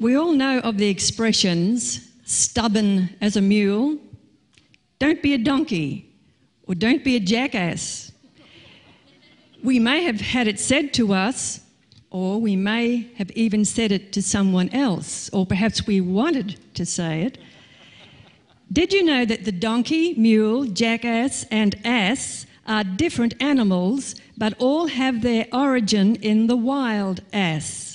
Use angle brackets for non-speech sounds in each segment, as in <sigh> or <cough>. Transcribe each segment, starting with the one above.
We all know of the expressions stubborn as a mule, don't be a donkey, or don't be a jackass. We may have had it said to us, or we may have even said it to someone else, or perhaps we wanted to say it. Did you know that the donkey, mule, jackass, and ass are different animals, but all have their origin in the wild ass?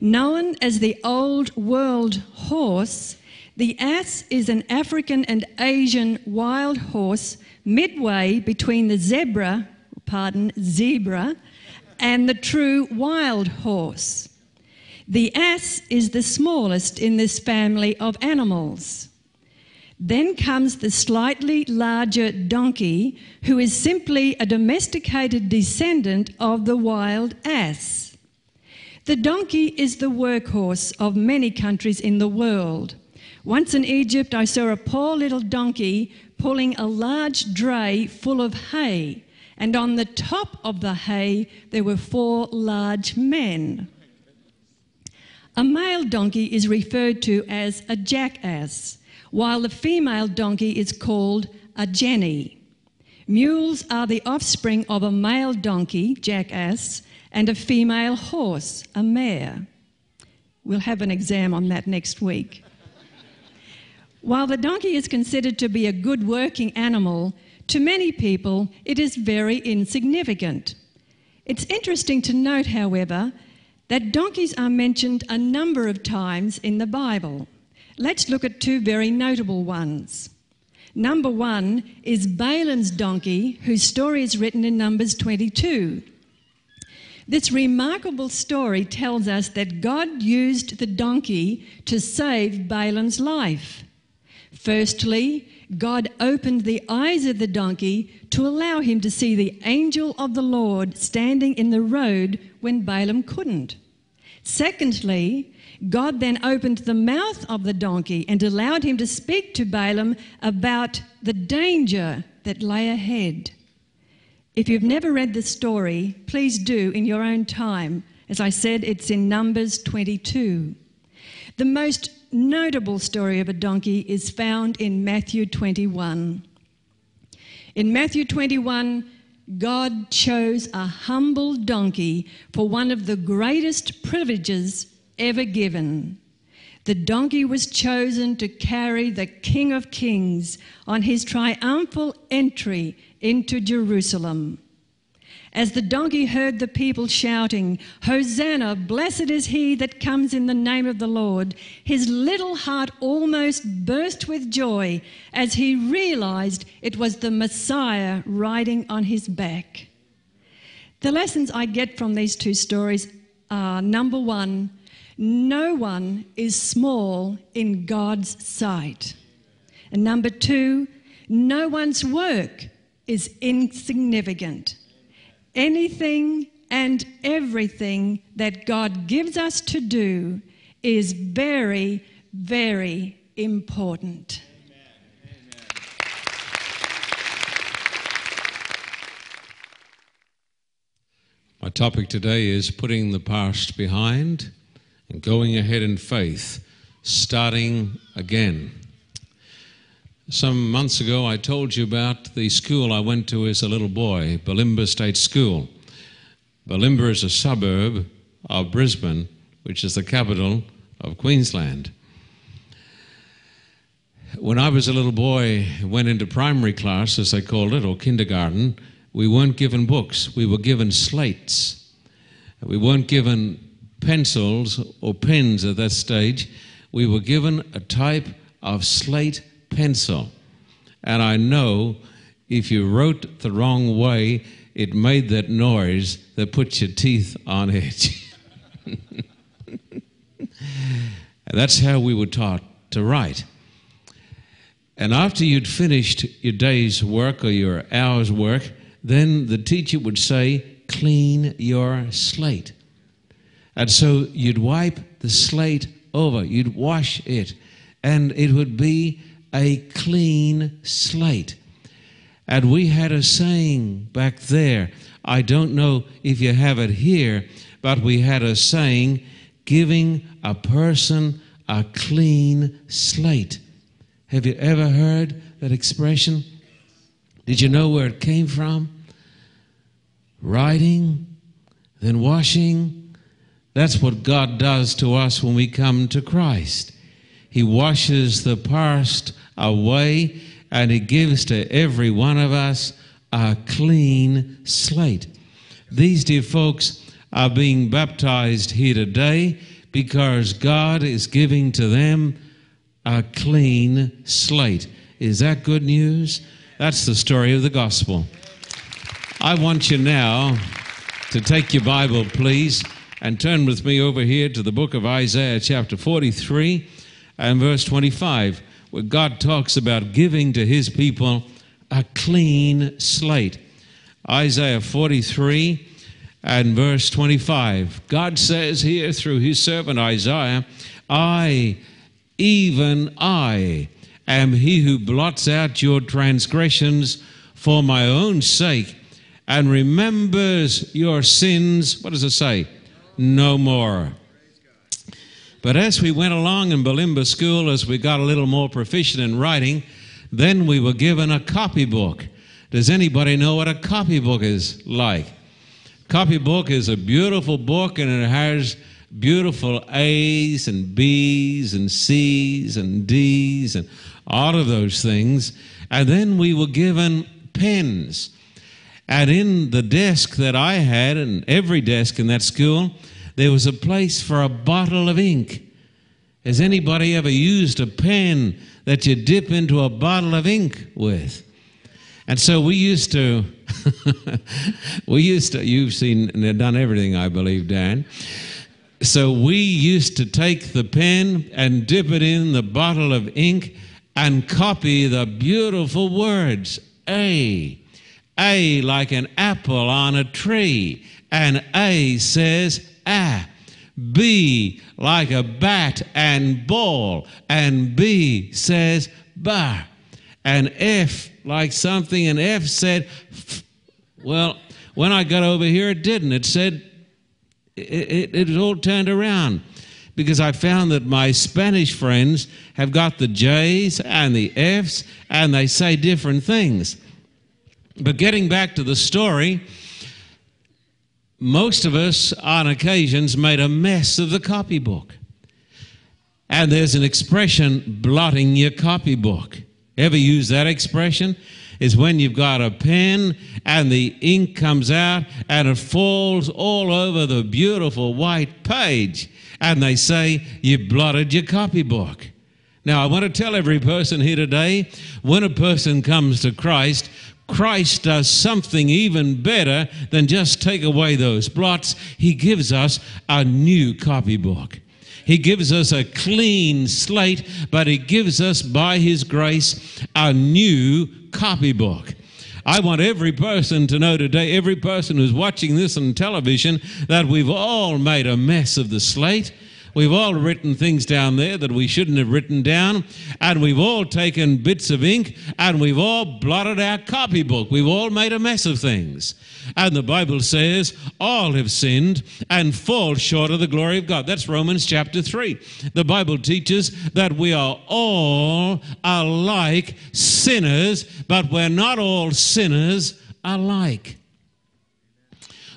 Known as the Old World horse, the ass is an African and Asian wild horse midway between the zebra, pardon, zebra, and the true wild horse. The ass is the smallest in this family of animals. Then comes the slightly larger donkey, who is simply a domesticated descendant of the wild ass. The donkey is the workhorse of many countries in the world. Once in Egypt, I saw a poor little donkey pulling a large dray full of hay, and on the top of the hay, there were four large men. A male donkey is referred to as a jackass while the female donkey is called a jenny. Mules are the offspring of a male donkey, jackass, and a female horse, a mare. We'll have an exam on that next week. While the donkey is considered to be a good working animal, to many people it is very insignificant. It's interesting to note, however, that donkeys are mentioned a number of times in the Bible. Let's look at two very notable ones. Number one is Balaam's donkey, whose story is written in Numbers 22. This remarkable story tells us that God used the donkey to save Balaam's life. Firstly, God opened the eyes of the donkey to allow him to see the angel of the Lord standing in the road when Balaam couldn't. Secondly, God then opened the mouth of the donkey and allowed him to speak to Balaam about the danger that lay ahead. If you've never read the story, please do in your own time. As I said, it's in Numbers 22. The most notable story of a donkey is found in Matthew 21. In Matthew 21, God chose a humble donkey for one of the greatest privileges ever given. The donkey was chosen to carry the King of Kings on his triumphal entry into Jerusalem. As the donkey heard the people shouting, Hosanna, blessed is he that comes in the name of the Lord, his little heart almost burst with joy as he realized it was the Messiah riding on his back. The lessons I get from these two stories are number one, no one is small in God's sight. And number two, no one's work is insignificant. Anything and everything that God gives us to do is very, very important. My topic today is putting the past behind and going ahead in faith, starting again. Some months ago, I told you about the school I went to as a little boy, Bulimba State School. Bulimba is a suburb of Brisbane, which is the capital of Queensland. When I was a little boy, went into primary class, as they called it, or kindergarten, we weren't given books. We were given slates. We weren't given pencils or pens at that stage, we were given a type of slate pencil. And I know if you wrote the wrong way, it made that noise that puts your teeth on edge. <laughs> and that's how we were taught to write. And after you'd finished your day's work or your hour's work, then the teacher would say, Clean your slate. And so you'd wipe the slate over, you'd wash it, and it would be a clean slate. And we had a saying back there. I don't know if you have it here, but we had a saying giving a person a clean slate. Have you ever heard that expression? Did you know where it came from? Writing, then washing. That's what God does to us when we come to Christ. He washes the past away and He gives to every one of us a clean slate. These dear folks are being baptized here today because God is giving to them a clean slate. Is that good news? That's the story of the gospel. I want you now to take your Bible, please, and turn with me over here to the book of Isaiah, chapter 43 and verse 25, where God talks about giving to his people a clean slate. Isaiah 43 and verse 25. God says here through his servant Isaiah, I, even I, am he who blots out your transgressions for my own sake and remembers your sins. What does it say? No more. But as we went along in Bulimba School, as we got a little more proficient in writing, then we were given a copybook. Does anybody know what a copybook is like? Copybook is a beautiful book and it has beautiful A's and B's and C's and D's and all of those things. And then we were given pens. And in the desk that I had, and every desk in that school, there was a place for a bottle of ink. Has anybody ever used a pen that you dip into a bottle of ink with? And so we used to, <laughs> we used to, you've seen and done everything, I believe, Dan. So we used to take the pen and dip it in the bottle of ink and copy the beautiful words A. A like an apple on a tree. And A says ah. B like a bat and ball. And B says bar. And F like something. And F said, f. well, when I got over here, it didn't. It said, it, it, it all turned around because I found that my Spanish friends have got the J's and the F's and they say different things. But getting back to the story, most of us on occasions made a mess of the copybook. And there's an expression, blotting your copybook. Ever use that expression? Is when you've got a pen and the ink comes out and it falls all over the beautiful white page. And they say, You blotted your copybook. Now, I want to tell every person here today when a person comes to Christ, Christ does something even better than just take away those blots. He gives us a new copybook. He gives us a clean slate, but He gives us, by His grace, a new copybook. I want every person to know today, every person who's watching this on television, that we've all made a mess of the slate. We've all written things down there that we shouldn't have written down, and we've all taken bits of ink and we've all blotted our copybook. We've all made a mess of things. And the Bible says, all have sinned and fall short of the glory of God. That's Romans chapter 3. The Bible teaches that we are all alike sinners, but we're not all sinners alike.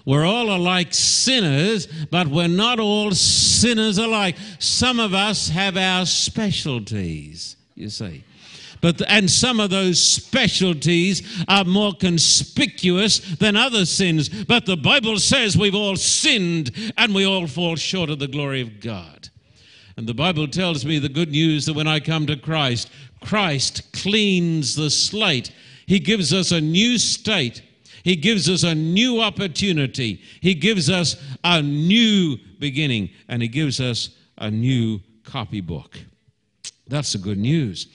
We're all alike sinners, but we're not all sinners alike. Some of us have our specialties, you see. But, and some of those specialties are more conspicuous than other sins. But the Bible says we've all sinned and we all fall short of the glory of God. And the Bible tells me the good news that when I come to Christ, Christ cleans the slate. He gives us a new state he gives us a new opportunity. He gives us a new beginning, and He gives us a new copybook. That's the good news.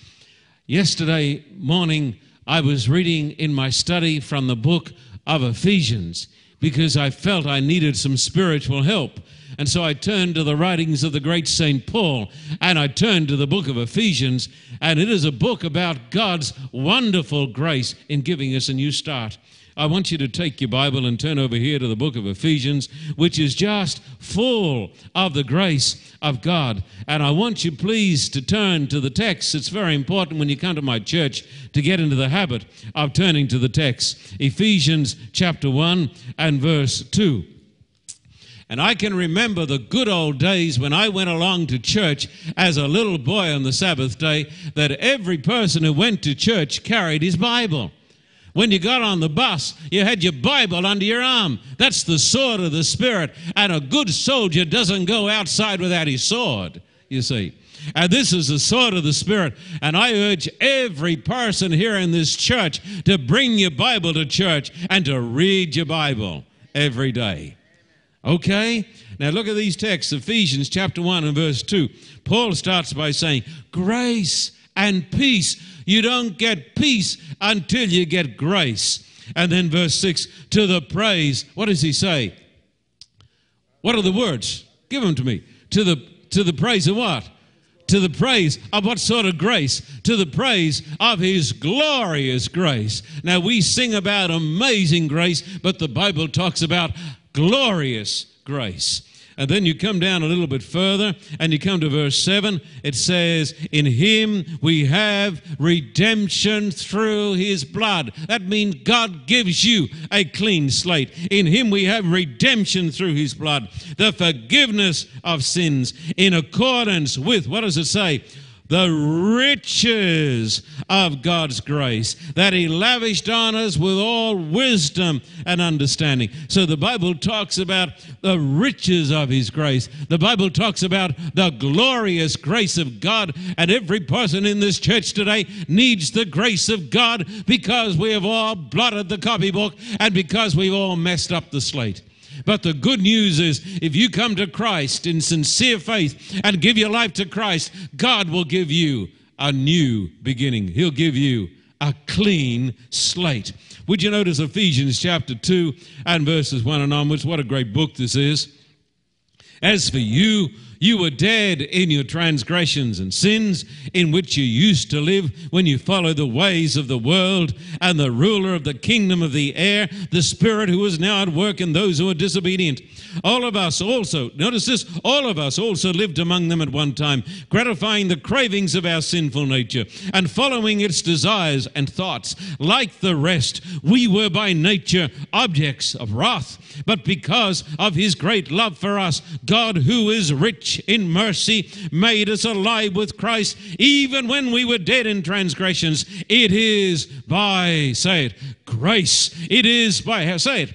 Yesterday morning, I was reading in my study from the book of Ephesians because I felt I needed some spiritual help. And so I turned to the writings of the great St. Paul and I turned to the book of Ephesians, and it is a book about God's wonderful grace in giving us a new start. I want you to take your Bible and turn over here to the book of Ephesians, which is just full of the grace of God. And I want you, please, to turn to the text. It's very important when you come to my church to get into the habit of turning to the text. Ephesians chapter 1 and verse 2. And I can remember the good old days when I went along to church as a little boy on the Sabbath day, that every person who went to church carried his Bible. When you got on the bus, you had your Bible under your arm. That's the sword of the Spirit. And a good soldier doesn't go outside without his sword, you see. And this is the sword of the Spirit. And I urge every person here in this church to bring your Bible to church and to read your Bible every day. Okay? Now look at these texts Ephesians chapter 1 and verse 2. Paul starts by saying, Grace and peace. You don't get peace until you get grace. And then verse 6 to the praise. What does he say? What are the words? Give them to me. To the to the praise of what? To the praise of what sort of grace? To the praise of his glorious grace. Now we sing about amazing grace, but the Bible talks about glorious grace. And then you come down a little bit further and you come to verse 7. It says, In him we have redemption through his blood. That means God gives you a clean slate. In him we have redemption through his blood, the forgiveness of sins in accordance with, what does it say? The riches of God's grace that He lavished on us with all wisdom and understanding. So the Bible talks about the riches of His grace. The Bible talks about the glorious grace of God, and every person in this church today needs the grace of God because we have all blotted the copybook and because we've all messed up the slate. But the good news is if you come to Christ in sincere faith and give your life to Christ, God will give you a new beginning. He'll give you a clean slate. Would you notice Ephesians chapter 2 and verses 1 and onwards? What a great book this is. As for you, you were dead in your transgressions and sins, in which you used to live when you followed the ways of the world and the ruler of the kingdom of the air, the spirit who is now at work in those who are disobedient. All of us also, notice this, all of us also lived among them at one time, gratifying the cravings of our sinful nature and following its desires and thoughts. Like the rest, we were by nature objects of wrath, but because of his great love for us, God, who is rich in mercy, made us alive with Christ, even when we were dead in transgressions. It is by, say it, grace. It is by, say it,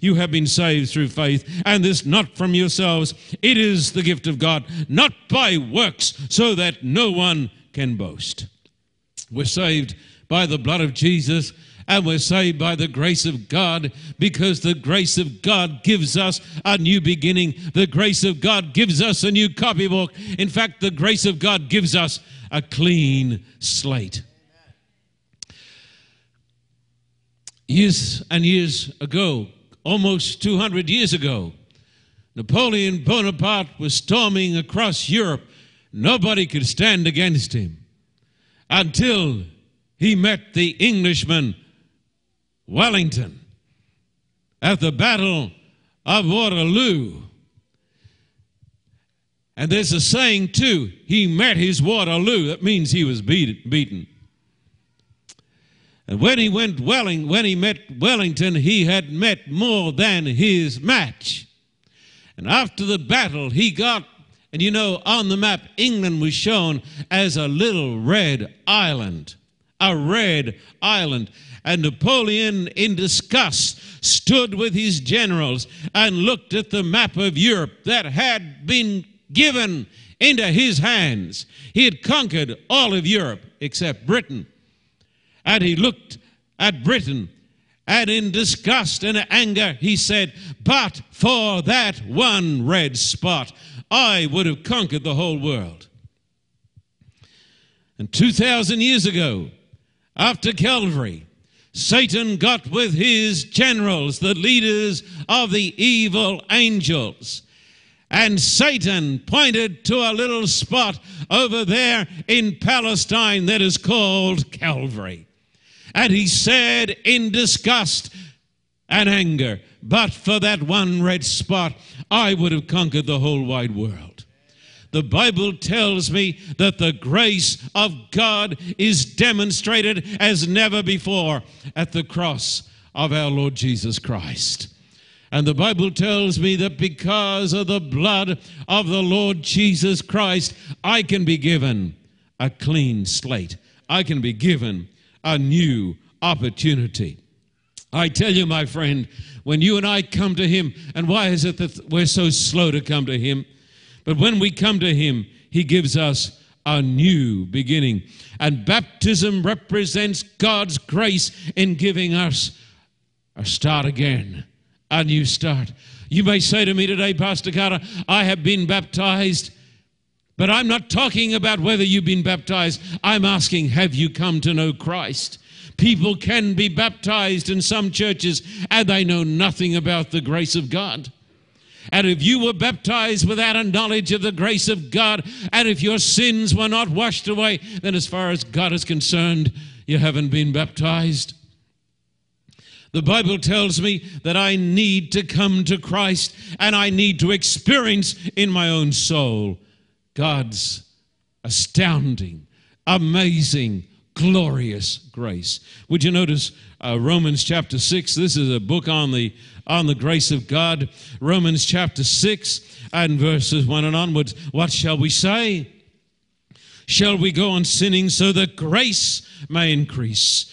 you have been saved through faith, and this not from yourselves. It is the gift of God, not by works, so that no one can boast. We're saved by the blood of Jesus and we're saved by the grace of God because the grace of God gives us a new beginning. The grace of God gives us a new copybook. In fact, the grace of God gives us a clean slate. Years and years ago, almost 200 years ago. Napoleon Bonaparte was storming across Europe. Nobody could stand against him until he met the Englishman Wellington at the Battle of Waterloo. And there's a saying too, he met his Waterloo. That means he was beaten. And when he went Welling, when he met Wellington, he had met more than his match. And after the battle, he got, and you know, on the map, England was shown as a little red island, a red island. And Napoleon, in disgust, stood with his generals and looked at the map of Europe that had been given into his hands. He had conquered all of Europe except Britain. And he looked at Britain, and in disgust and anger, he said, But for that one red spot, I would have conquered the whole world. And 2,000 years ago, after Calvary, Satan got with his generals, the leaders of the evil angels. And Satan pointed to a little spot over there in Palestine that is called Calvary. And he said in disgust and anger, But for that one red spot, I would have conquered the whole wide world. The Bible tells me that the grace of God is demonstrated as never before at the cross of our Lord Jesus Christ. And the Bible tells me that because of the blood of the Lord Jesus Christ, I can be given a clean slate. I can be given a new opportunity. I tell you, my friend, when you and I come to Him, and why is it that we're so slow to come to Him? But when we come to Him, He gives us a new beginning. And baptism represents God's grace in giving us a start again, a new start. You may say to me today, Pastor Carter, I have been baptized. But I'm not talking about whether you've been baptized. I'm asking, have you come to know Christ? People can be baptized in some churches and they know nothing about the grace of God. And if you were baptized without a knowledge of the grace of God, and if your sins were not washed away, then as far as God is concerned, you haven't been baptized. The Bible tells me that I need to come to Christ and I need to experience in my own soul God's astounding, amazing, glorious grace. Would you notice uh, Romans chapter 6? This is a book on the on the grace of God. Romans chapter 6 and verses 1 and onwards. What shall we say? Shall we go on sinning so that grace may increase?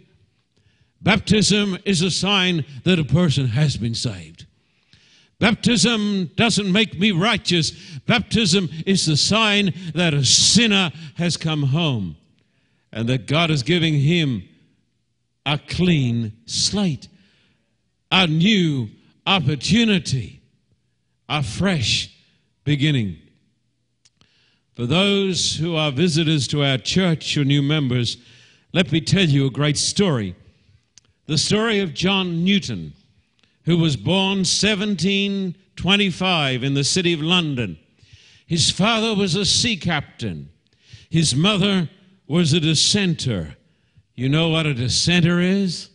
baptism is a sign that a person has been saved. Baptism doesn't make me righteous. Baptism is the sign that a sinner has come home and that God is giving him a clean slate, a new opportunity, a fresh beginning. For those who are visitors to our church or new members, let me tell you a great story. The story of John Newton, who was born 1725 in the city of London. His father was a sea captain, his mother was a dissenter. You know what a dissenter is?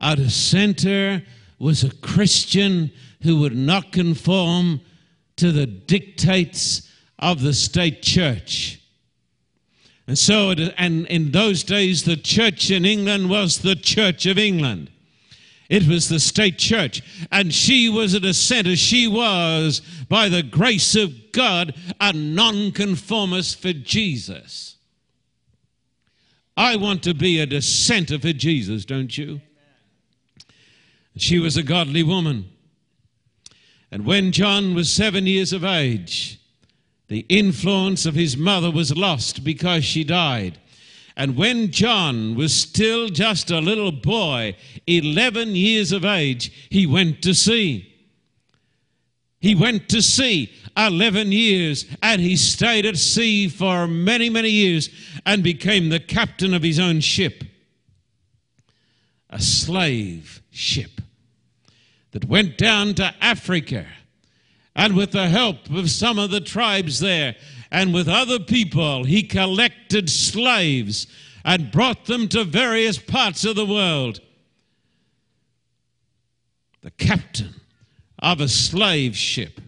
A dissenter was a Christian who would not conform to the dictates of the state church. And so, and in those days, the church in England was the Church of England. It was the state church. And she was a dissenter. She was, by the grace of God, a nonconformist for Jesus. I want to be a dissenter for Jesus, don't you? She was a godly woman. And when John was seven years of age, the influence of his mother was lost because she died. And when John was still just a little boy, 11 years of age, he went to sea. He went to sea 11 years and he stayed at sea for many, many years and became the captain of his own ship. A slave ship that went down to Africa and with the help of some of the tribes there and with other people, he collected slaves and brought them to various parts of the world. The captain of a slave ship.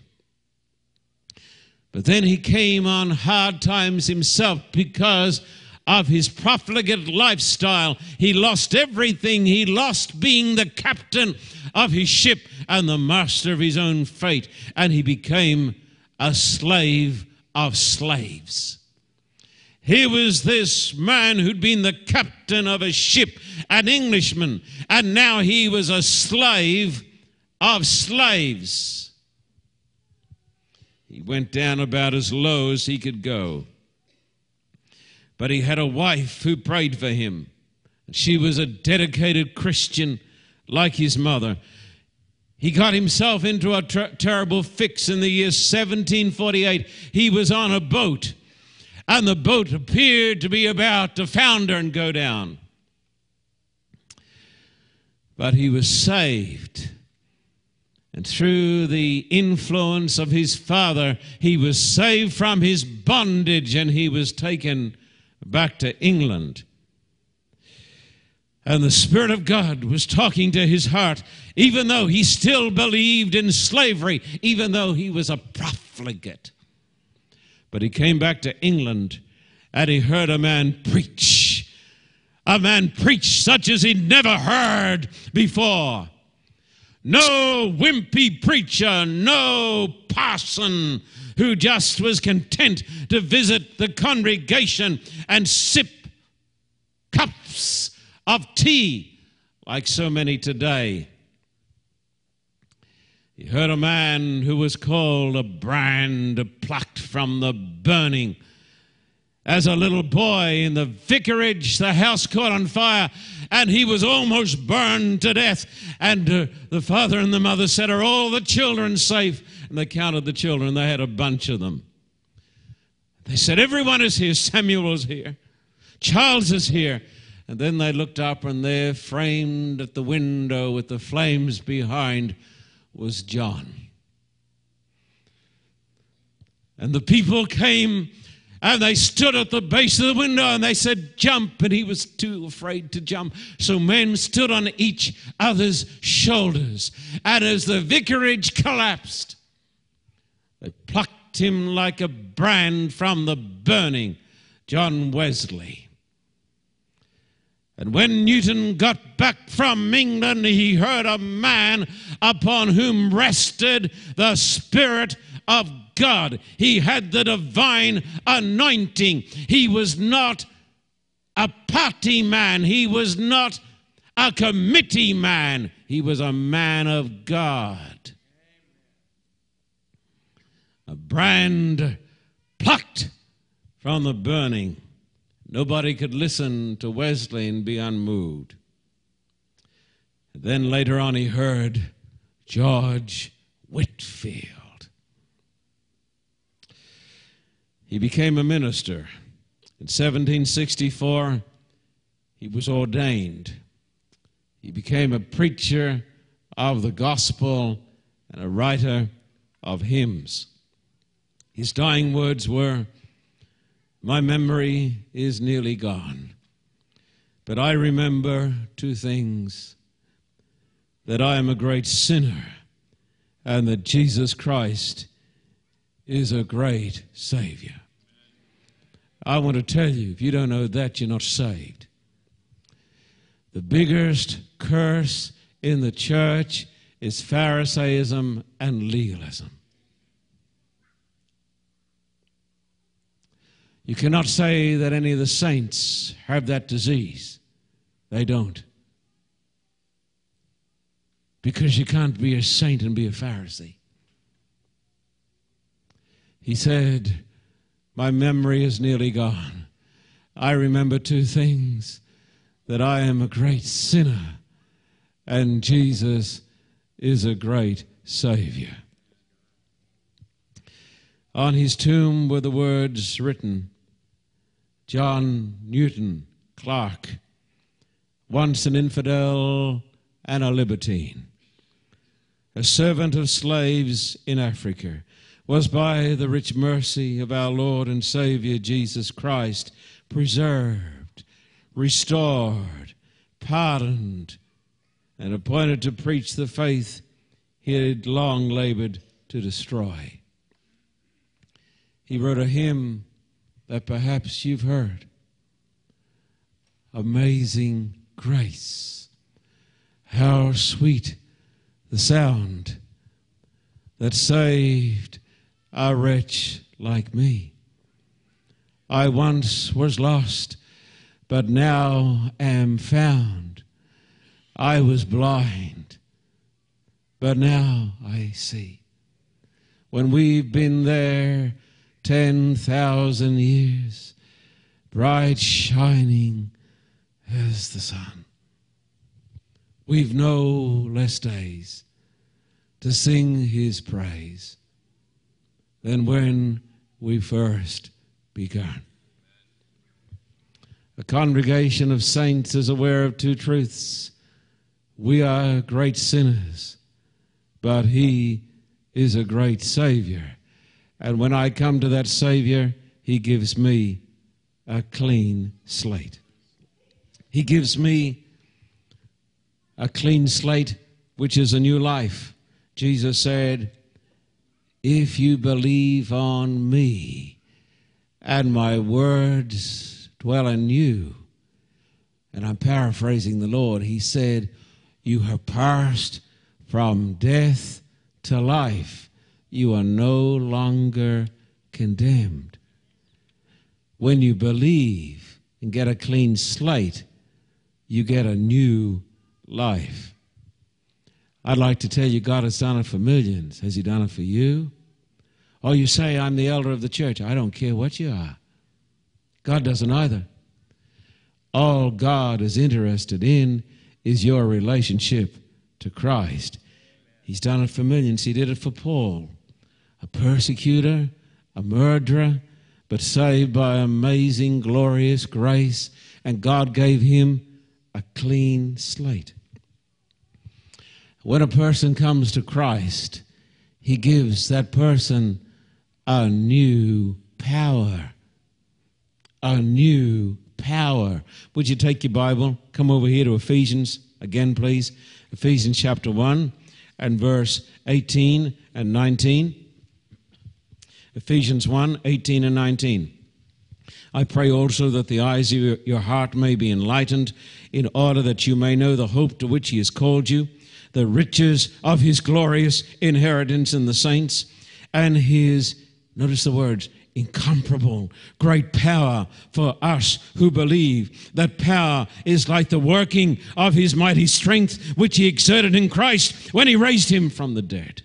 But then he came on hard times himself because of his profligate lifestyle. He lost everything. He lost being the captain of his ship and the master of his own fate. And he became a slave of slaves. Here was this man who'd been the captain of a ship, an Englishman, and now he was a slave of slaves. He went down about as low as he could go. But he had a wife who prayed for him. And she was a dedicated Christian like his mother. He got himself into a ter- terrible fix in the year 1748. He was on a boat, and the boat appeared to be about to founder and go down. But he was saved. And through the influence of his father, he was saved from his bondage and he was taken back to England. And the Spirit of God was talking to his heart, even though he still believed in slavery, even though he was a profligate. But he came back to England and he heard a man preach. A man preach such as he'd never heard before. No wimpy preacher, no parson who just was content to visit the congregation and sip cups of tea like so many today. He heard a man who was called a brand plucked from the burning. As a little boy in the vicarage, the house caught on fire and he was almost burned to death. And uh, the father and the mother said, Are all the children safe? And they counted the children, they had a bunch of them. They said, Everyone is here. Samuel is here. Charles is here. And then they looked up, and there, framed at the window with the flames behind, was John. And the people came and they stood at the base of the window and they said, Jump. And he was too afraid to jump. So men stood on each other's shoulders. And as the vicarage collapsed, they plucked him like a brand from the burning, John Wesley. And when Newton got back from England, he heard a man upon whom rested the Spirit of God. He had the divine anointing. He was not a party man, he was not a committee man, he was a man of God. A brand plucked from the burning. Nobody could listen to Wesley and be unmoved. Then later on, he heard George Whitefield. He became a minister. In 1764, he was ordained. He became a preacher of the gospel and a writer of hymns. His dying words were, my memory is nearly gone. But I remember two things that I am a great sinner and that Jesus Christ is a great Savior. I want to tell you, if you don't know that, you're not saved. The biggest curse in the church is Pharisaism and legalism. You cannot say that any of the saints have that disease. They don't. Because you can't be a saint and be a Pharisee. He said, My memory is nearly gone. I remember two things that I am a great sinner and Jesus is a great Savior. On his tomb were the words written John Newton Clerk, once an infidel and a libertine, a servant of slaves in Africa, was by the rich mercy of our Lord and Savior Jesus Christ preserved, restored, pardoned, and appointed to preach the faith he had long labored to destroy. He wrote a hymn that perhaps you've heard. Amazing grace. How sweet the sound that saved a wretch like me. I once was lost, but now am found. I was blind, but now I see. When we've been there 10,000 years, bright shining as the sun, we've no less days to sing his praise than when we first began. A congregation of saints is aware of two truths. We are great sinners, but he is a great Savior. And when I come to that Savior, he gives me a clean slate. He gives me a clean slate, which is a new life. Jesus said, If you believe on me and my words dwell in you, and I'm paraphrasing the Lord, he said, You have passed from death to life. You are no longer condemned. When you believe and get a clean slate, you get a new life. I'd like to tell you, God has done it for millions. Has He done it for you? Or you say, I'm the elder of the church. I don't care what you are. God doesn't either. All God is interested in is your relationship to Christ. He's done it for millions. He did it for Paul, a persecutor, a murderer, but saved by amazing, glorious grace, and God gave him a clean slate. When a person comes to Christ, he gives that person a new power. A new power. Would you take your Bible? Come over here to Ephesians again, please. Ephesians chapter 1 and verse 18 and 19. Ephesians 1 18 and 19. I pray also that the eyes of your heart may be enlightened, in order that you may know the hope to which He has called you, the riches of His glorious inheritance in the saints, and His, notice the words, incomparable, great power for us who believe. That power is like the working of his mighty strength, which he exerted in Christ when he raised him from the dead.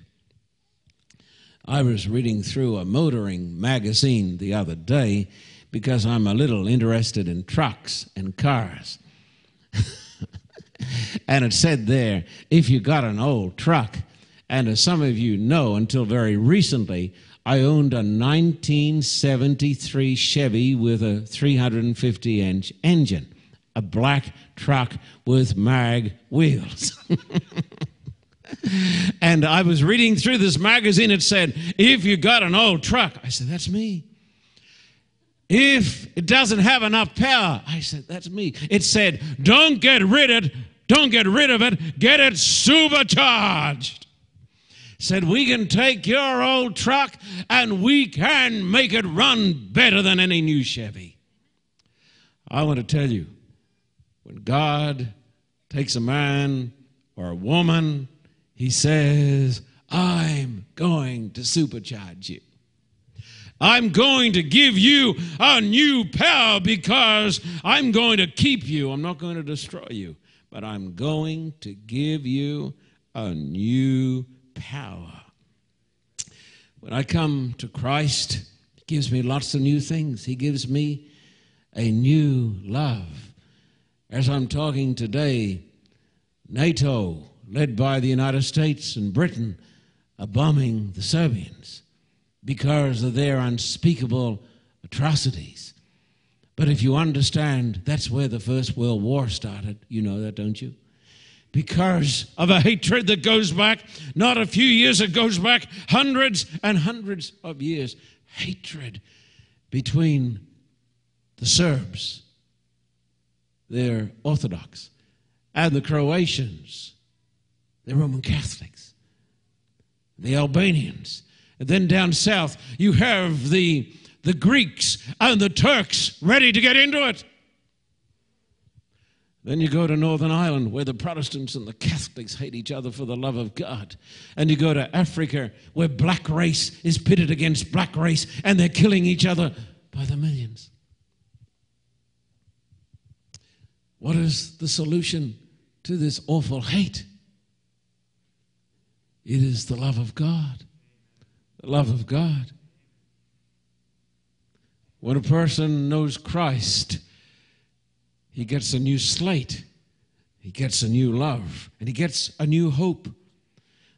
I was reading through a motoring magazine the other day because I'm a little interested in trucks and cars. <laughs> and it said there if you got an old truck, and as some of you know, until very recently, I owned a 1973 Chevy with a 350 inch engine, a black truck with mag wheels. <laughs> and I was reading through this magazine. It said, If you got an old truck, I said, That's me. If it doesn't have enough power, I said, That's me. It said, Don't get rid of it. Don't get rid of it. Get it supercharged said, We can take your old truck and we can make it run better than any new Chevy. I want to tell you, when God takes a man or a woman, he says, I'm going to supercharge you. I'm going to give you a new power because I'm going to keep you. I'm not going to destroy you, but I'm going to give you a new power. When I come to Christ, He gives me lots of new things. He gives me a new love. As I'm talking today, NATO, led by the United States and Britain, are bombing the Serbians because of their unspeakable atrocities. But if you understand, that's where the First World War started. You know that, don't you? because of a hatred that goes back not a few years, it goes back hundreds and hundreds of years. Hatred between the Serbs, they're Orthodox, and the Croatians, they're Roman Catholics, the Albanians. And then down south, you have the, the Greeks and the Turks ready to get into it. Then you go to Northern Ireland, where the Protestants and the Catholics hate each other for the love of God. And you go to Africa, where black race is pitted against black race, and they're killing each other by the millions. What is the solution to this awful hate? It is the love of God. The love of God. When a person knows Christ, he gets a new slate, he gets a new love, and he gets a new hope.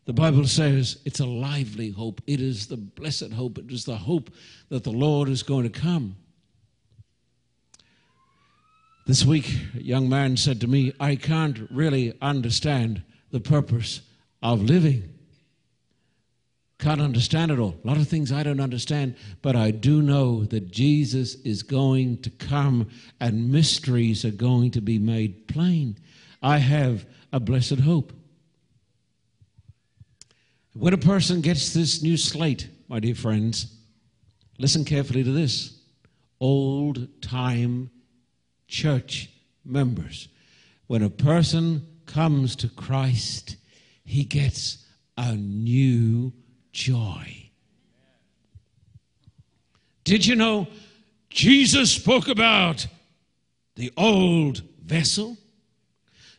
The Bible says it's a lively hope. It is the blessed hope. It is the hope that the Lord is going to come. This week, a young man said to me, I can't really understand the purpose of living. Can't understand it all. A lot of things I don't understand, but I do know that Jesus is going to come and mysteries are going to be made plain. I have a blessed hope. When a person gets this new slate, my dear friends, listen carefully to this. Old time church members. When a person comes to Christ, he gets a new joy. Did you know Jesus spoke about the old vessel?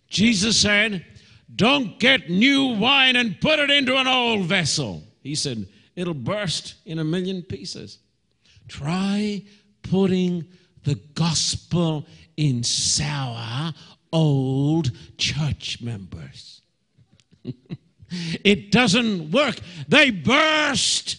Jesus said, Don't get new wine and put it into an old vessel. He said, It'll burst in a million pieces. Try putting the gospel in sour old church members. <laughs> It doesn't work. They burst.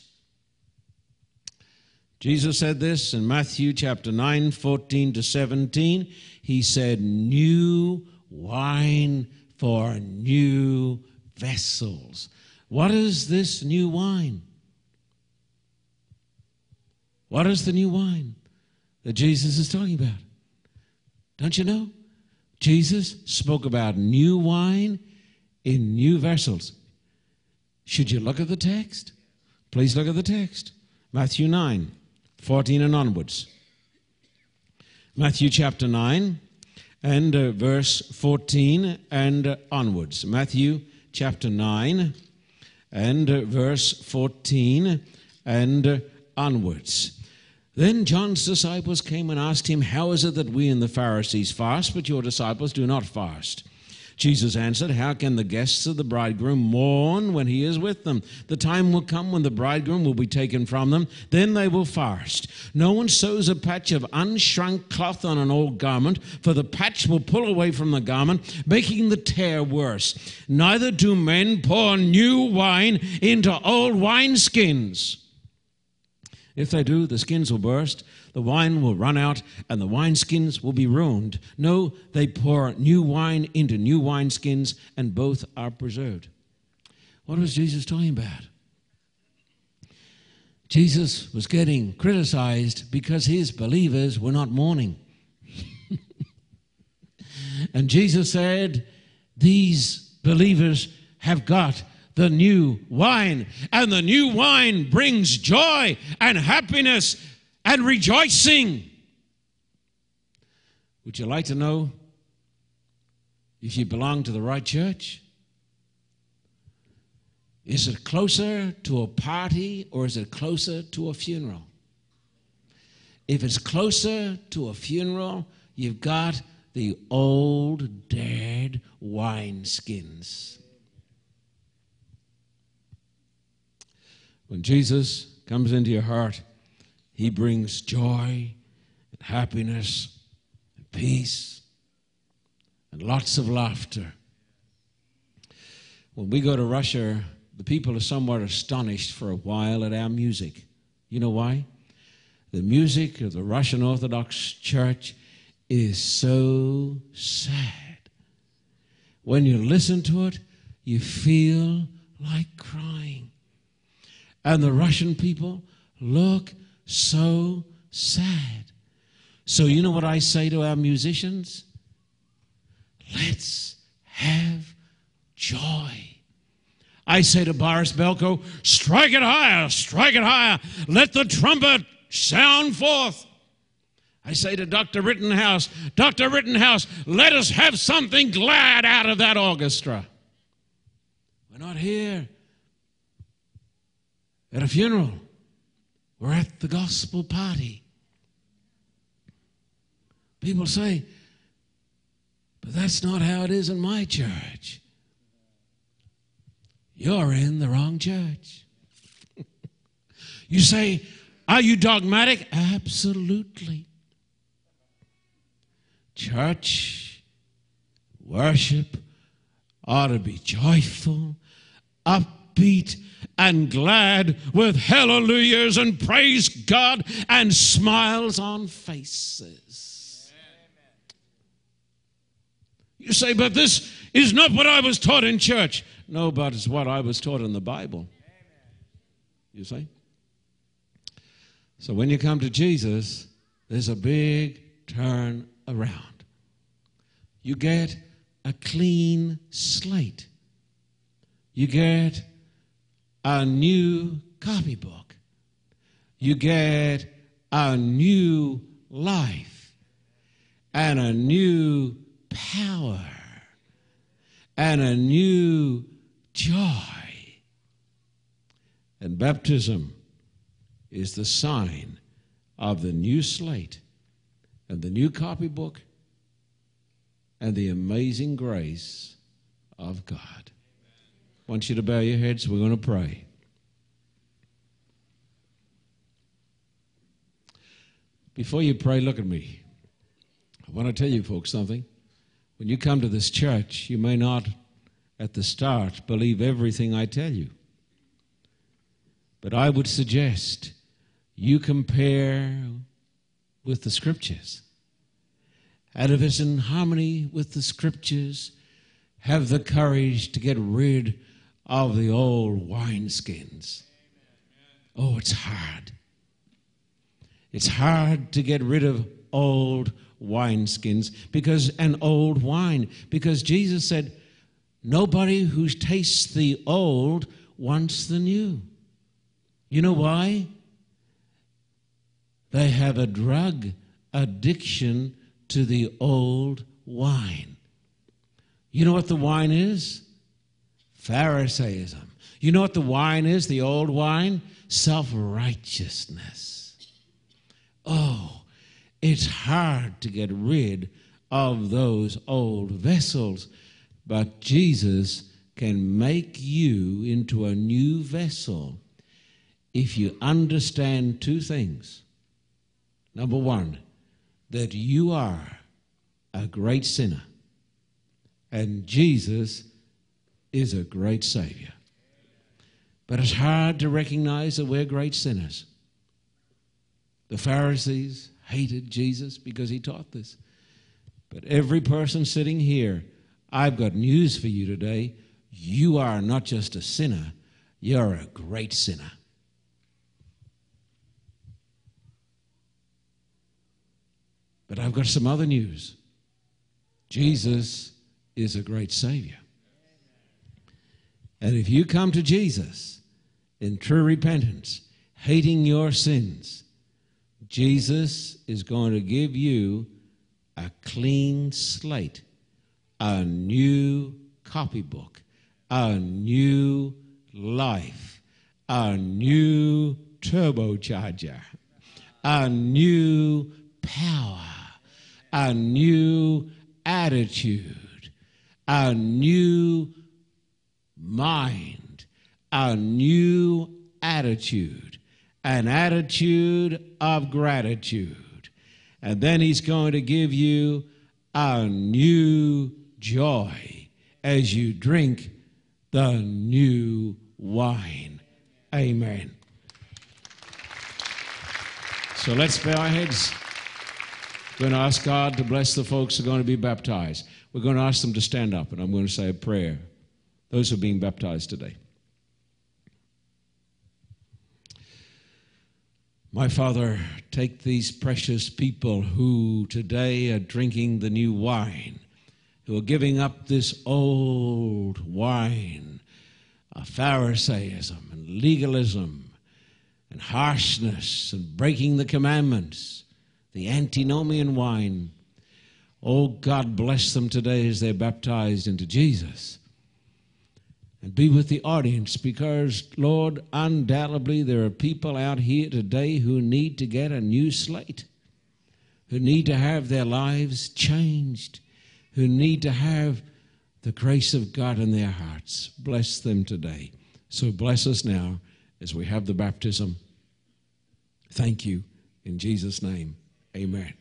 Jesus said this in Matthew chapter 9, 14 to 17. He said, New wine for new vessels. What is this new wine? What is the new wine that Jesus is talking about? Don't you know? Jesus spoke about new wine in new vessels. Should you look at the text? Please look at the text. Matthew 9, 14 and onwards. Matthew chapter 9 and uh, verse 14 and uh, onwards. Matthew chapter 9 and uh, verse 14 and onwards. Then John's disciples came and asked him, How is it that we and the Pharisees fast, but your disciples do not fast? Jesus answered, How can the guests of the bridegroom mourn when he is with them? The time will come when the bridegroom will be taken from them. Then they will fast. No one sews a patch of unshrunk cloth on an old garment, for the patch will pull away from the garment, making the tear worse. Neither do men pour new wine into old wineskins. If they do, the skins will burst, the wine will run out, and the wineskins will be ruined. No, they pour new wine into new wineskins, and both are preserved. What was Jesus talking about? Jesus was getting criticized because his believers were not mourning. <laughs> and Jesus said, These believers have got the new wine. And the new wine brings joy and happiness and rejoicing. Would you like to know if you belong to the right church? Is it closer to a party or is it closer to a funeral? If it's closer to a funeral, you've got the old dead wineskins. When Jesus comes into your heart, he brings joy and happiness and peace and lots of laughter. When we go to Russia, the people are somewhat astonished for a while at our music. You know why? The music of the Russian Orthodox Church is so sad. When you listen to it, you feel like crying. And the Russian people look so sad. So, you know what I say to our musicians? Let's have joy. I say to Boris Belko, strike it higher, strike it higher, let the trumpet sound forth. I say to Dr. Rittenhouse, Dr. Rittenhouse, let us have something glad out of that orchestra. We're not here at a funeral, we're at the gospel party. People say, but that's not how it is in my church. You're in the wrong church. you say, Are you dogmatic? Absolutely. Church worship ought to be joyful, upbeat, and glad with hallelujahs and praise God and smiles on faces. You say, but this is not what I was taught in church. No, but it's what I was taught in the Bible. You see? So when you come to Jesus, there's a big turn around. You get a clean slate. You get a new copybook. You get a new life and a new power and a new joy. And baptism is the sign of the new slate and the new copybook and the amazing grace of God. I want you to bow your heads. We're going to pray. Before you pray, look at me. I want to tell you folks something. When you come to this church, you may not at the start believe everything I tell you. But I would suggest you compare with the scriptures. And if it's in harmony with the scriptures, have the courage to get rid of the old wineskins. Oh, it's hard. It's hard to get rid of old wineskins because an old wine because Jesus said nobody who tastes the old wants the new. You know why? They have a drug addiction to the old wine. You know what the wine is? Pharisaism. You know what the wine is, the old wine? Self righteousness. Oh, it's hard to get rid of those old vessels, but Jesus can make you into a new vessel if you understand two things. Number one, that you are a great sinner and Jesus is a great Savior. But it's hard to recognize that we're great sinners. The Pharisees hated Jesus because he taught this. But every person sitting here, I've got news for you today. You are not just a sinner, you're a great sinner. But I've got some other news. Jesus is a great Savior. And if you come to Jesus in true repentance, hating your sins, Jesus is going to give you a clean slate, a new copybook, a new life, a new turbocharger, a new power a new attitude, a new mind, a new attitude, an attitude of gratitude. And then he's going to give you a new joy as you drink the new wine. Amen. So let's bow our heads. We're going to ask God to bless the folks who are going to be baptized. We're going to ask them to stand up, and I'm going to say a prayer. Those who are being baptized today. My Father, take these precious people who today are drinking the new wine, who are giving up this old wine of Pharisaism and legalism and harshness and breaking the commandments the antinomian wine. Oh, God bless them today as they're baptized into Jesus. And be with the audience because, Lord, undoubtedly there are people out here today who need to get a new slate, who need to have their lives changed, who need to have the grace of God in their hearts. Bless them today. So bless us now as we have the baptism. Thank you. In Jesus' name, amen.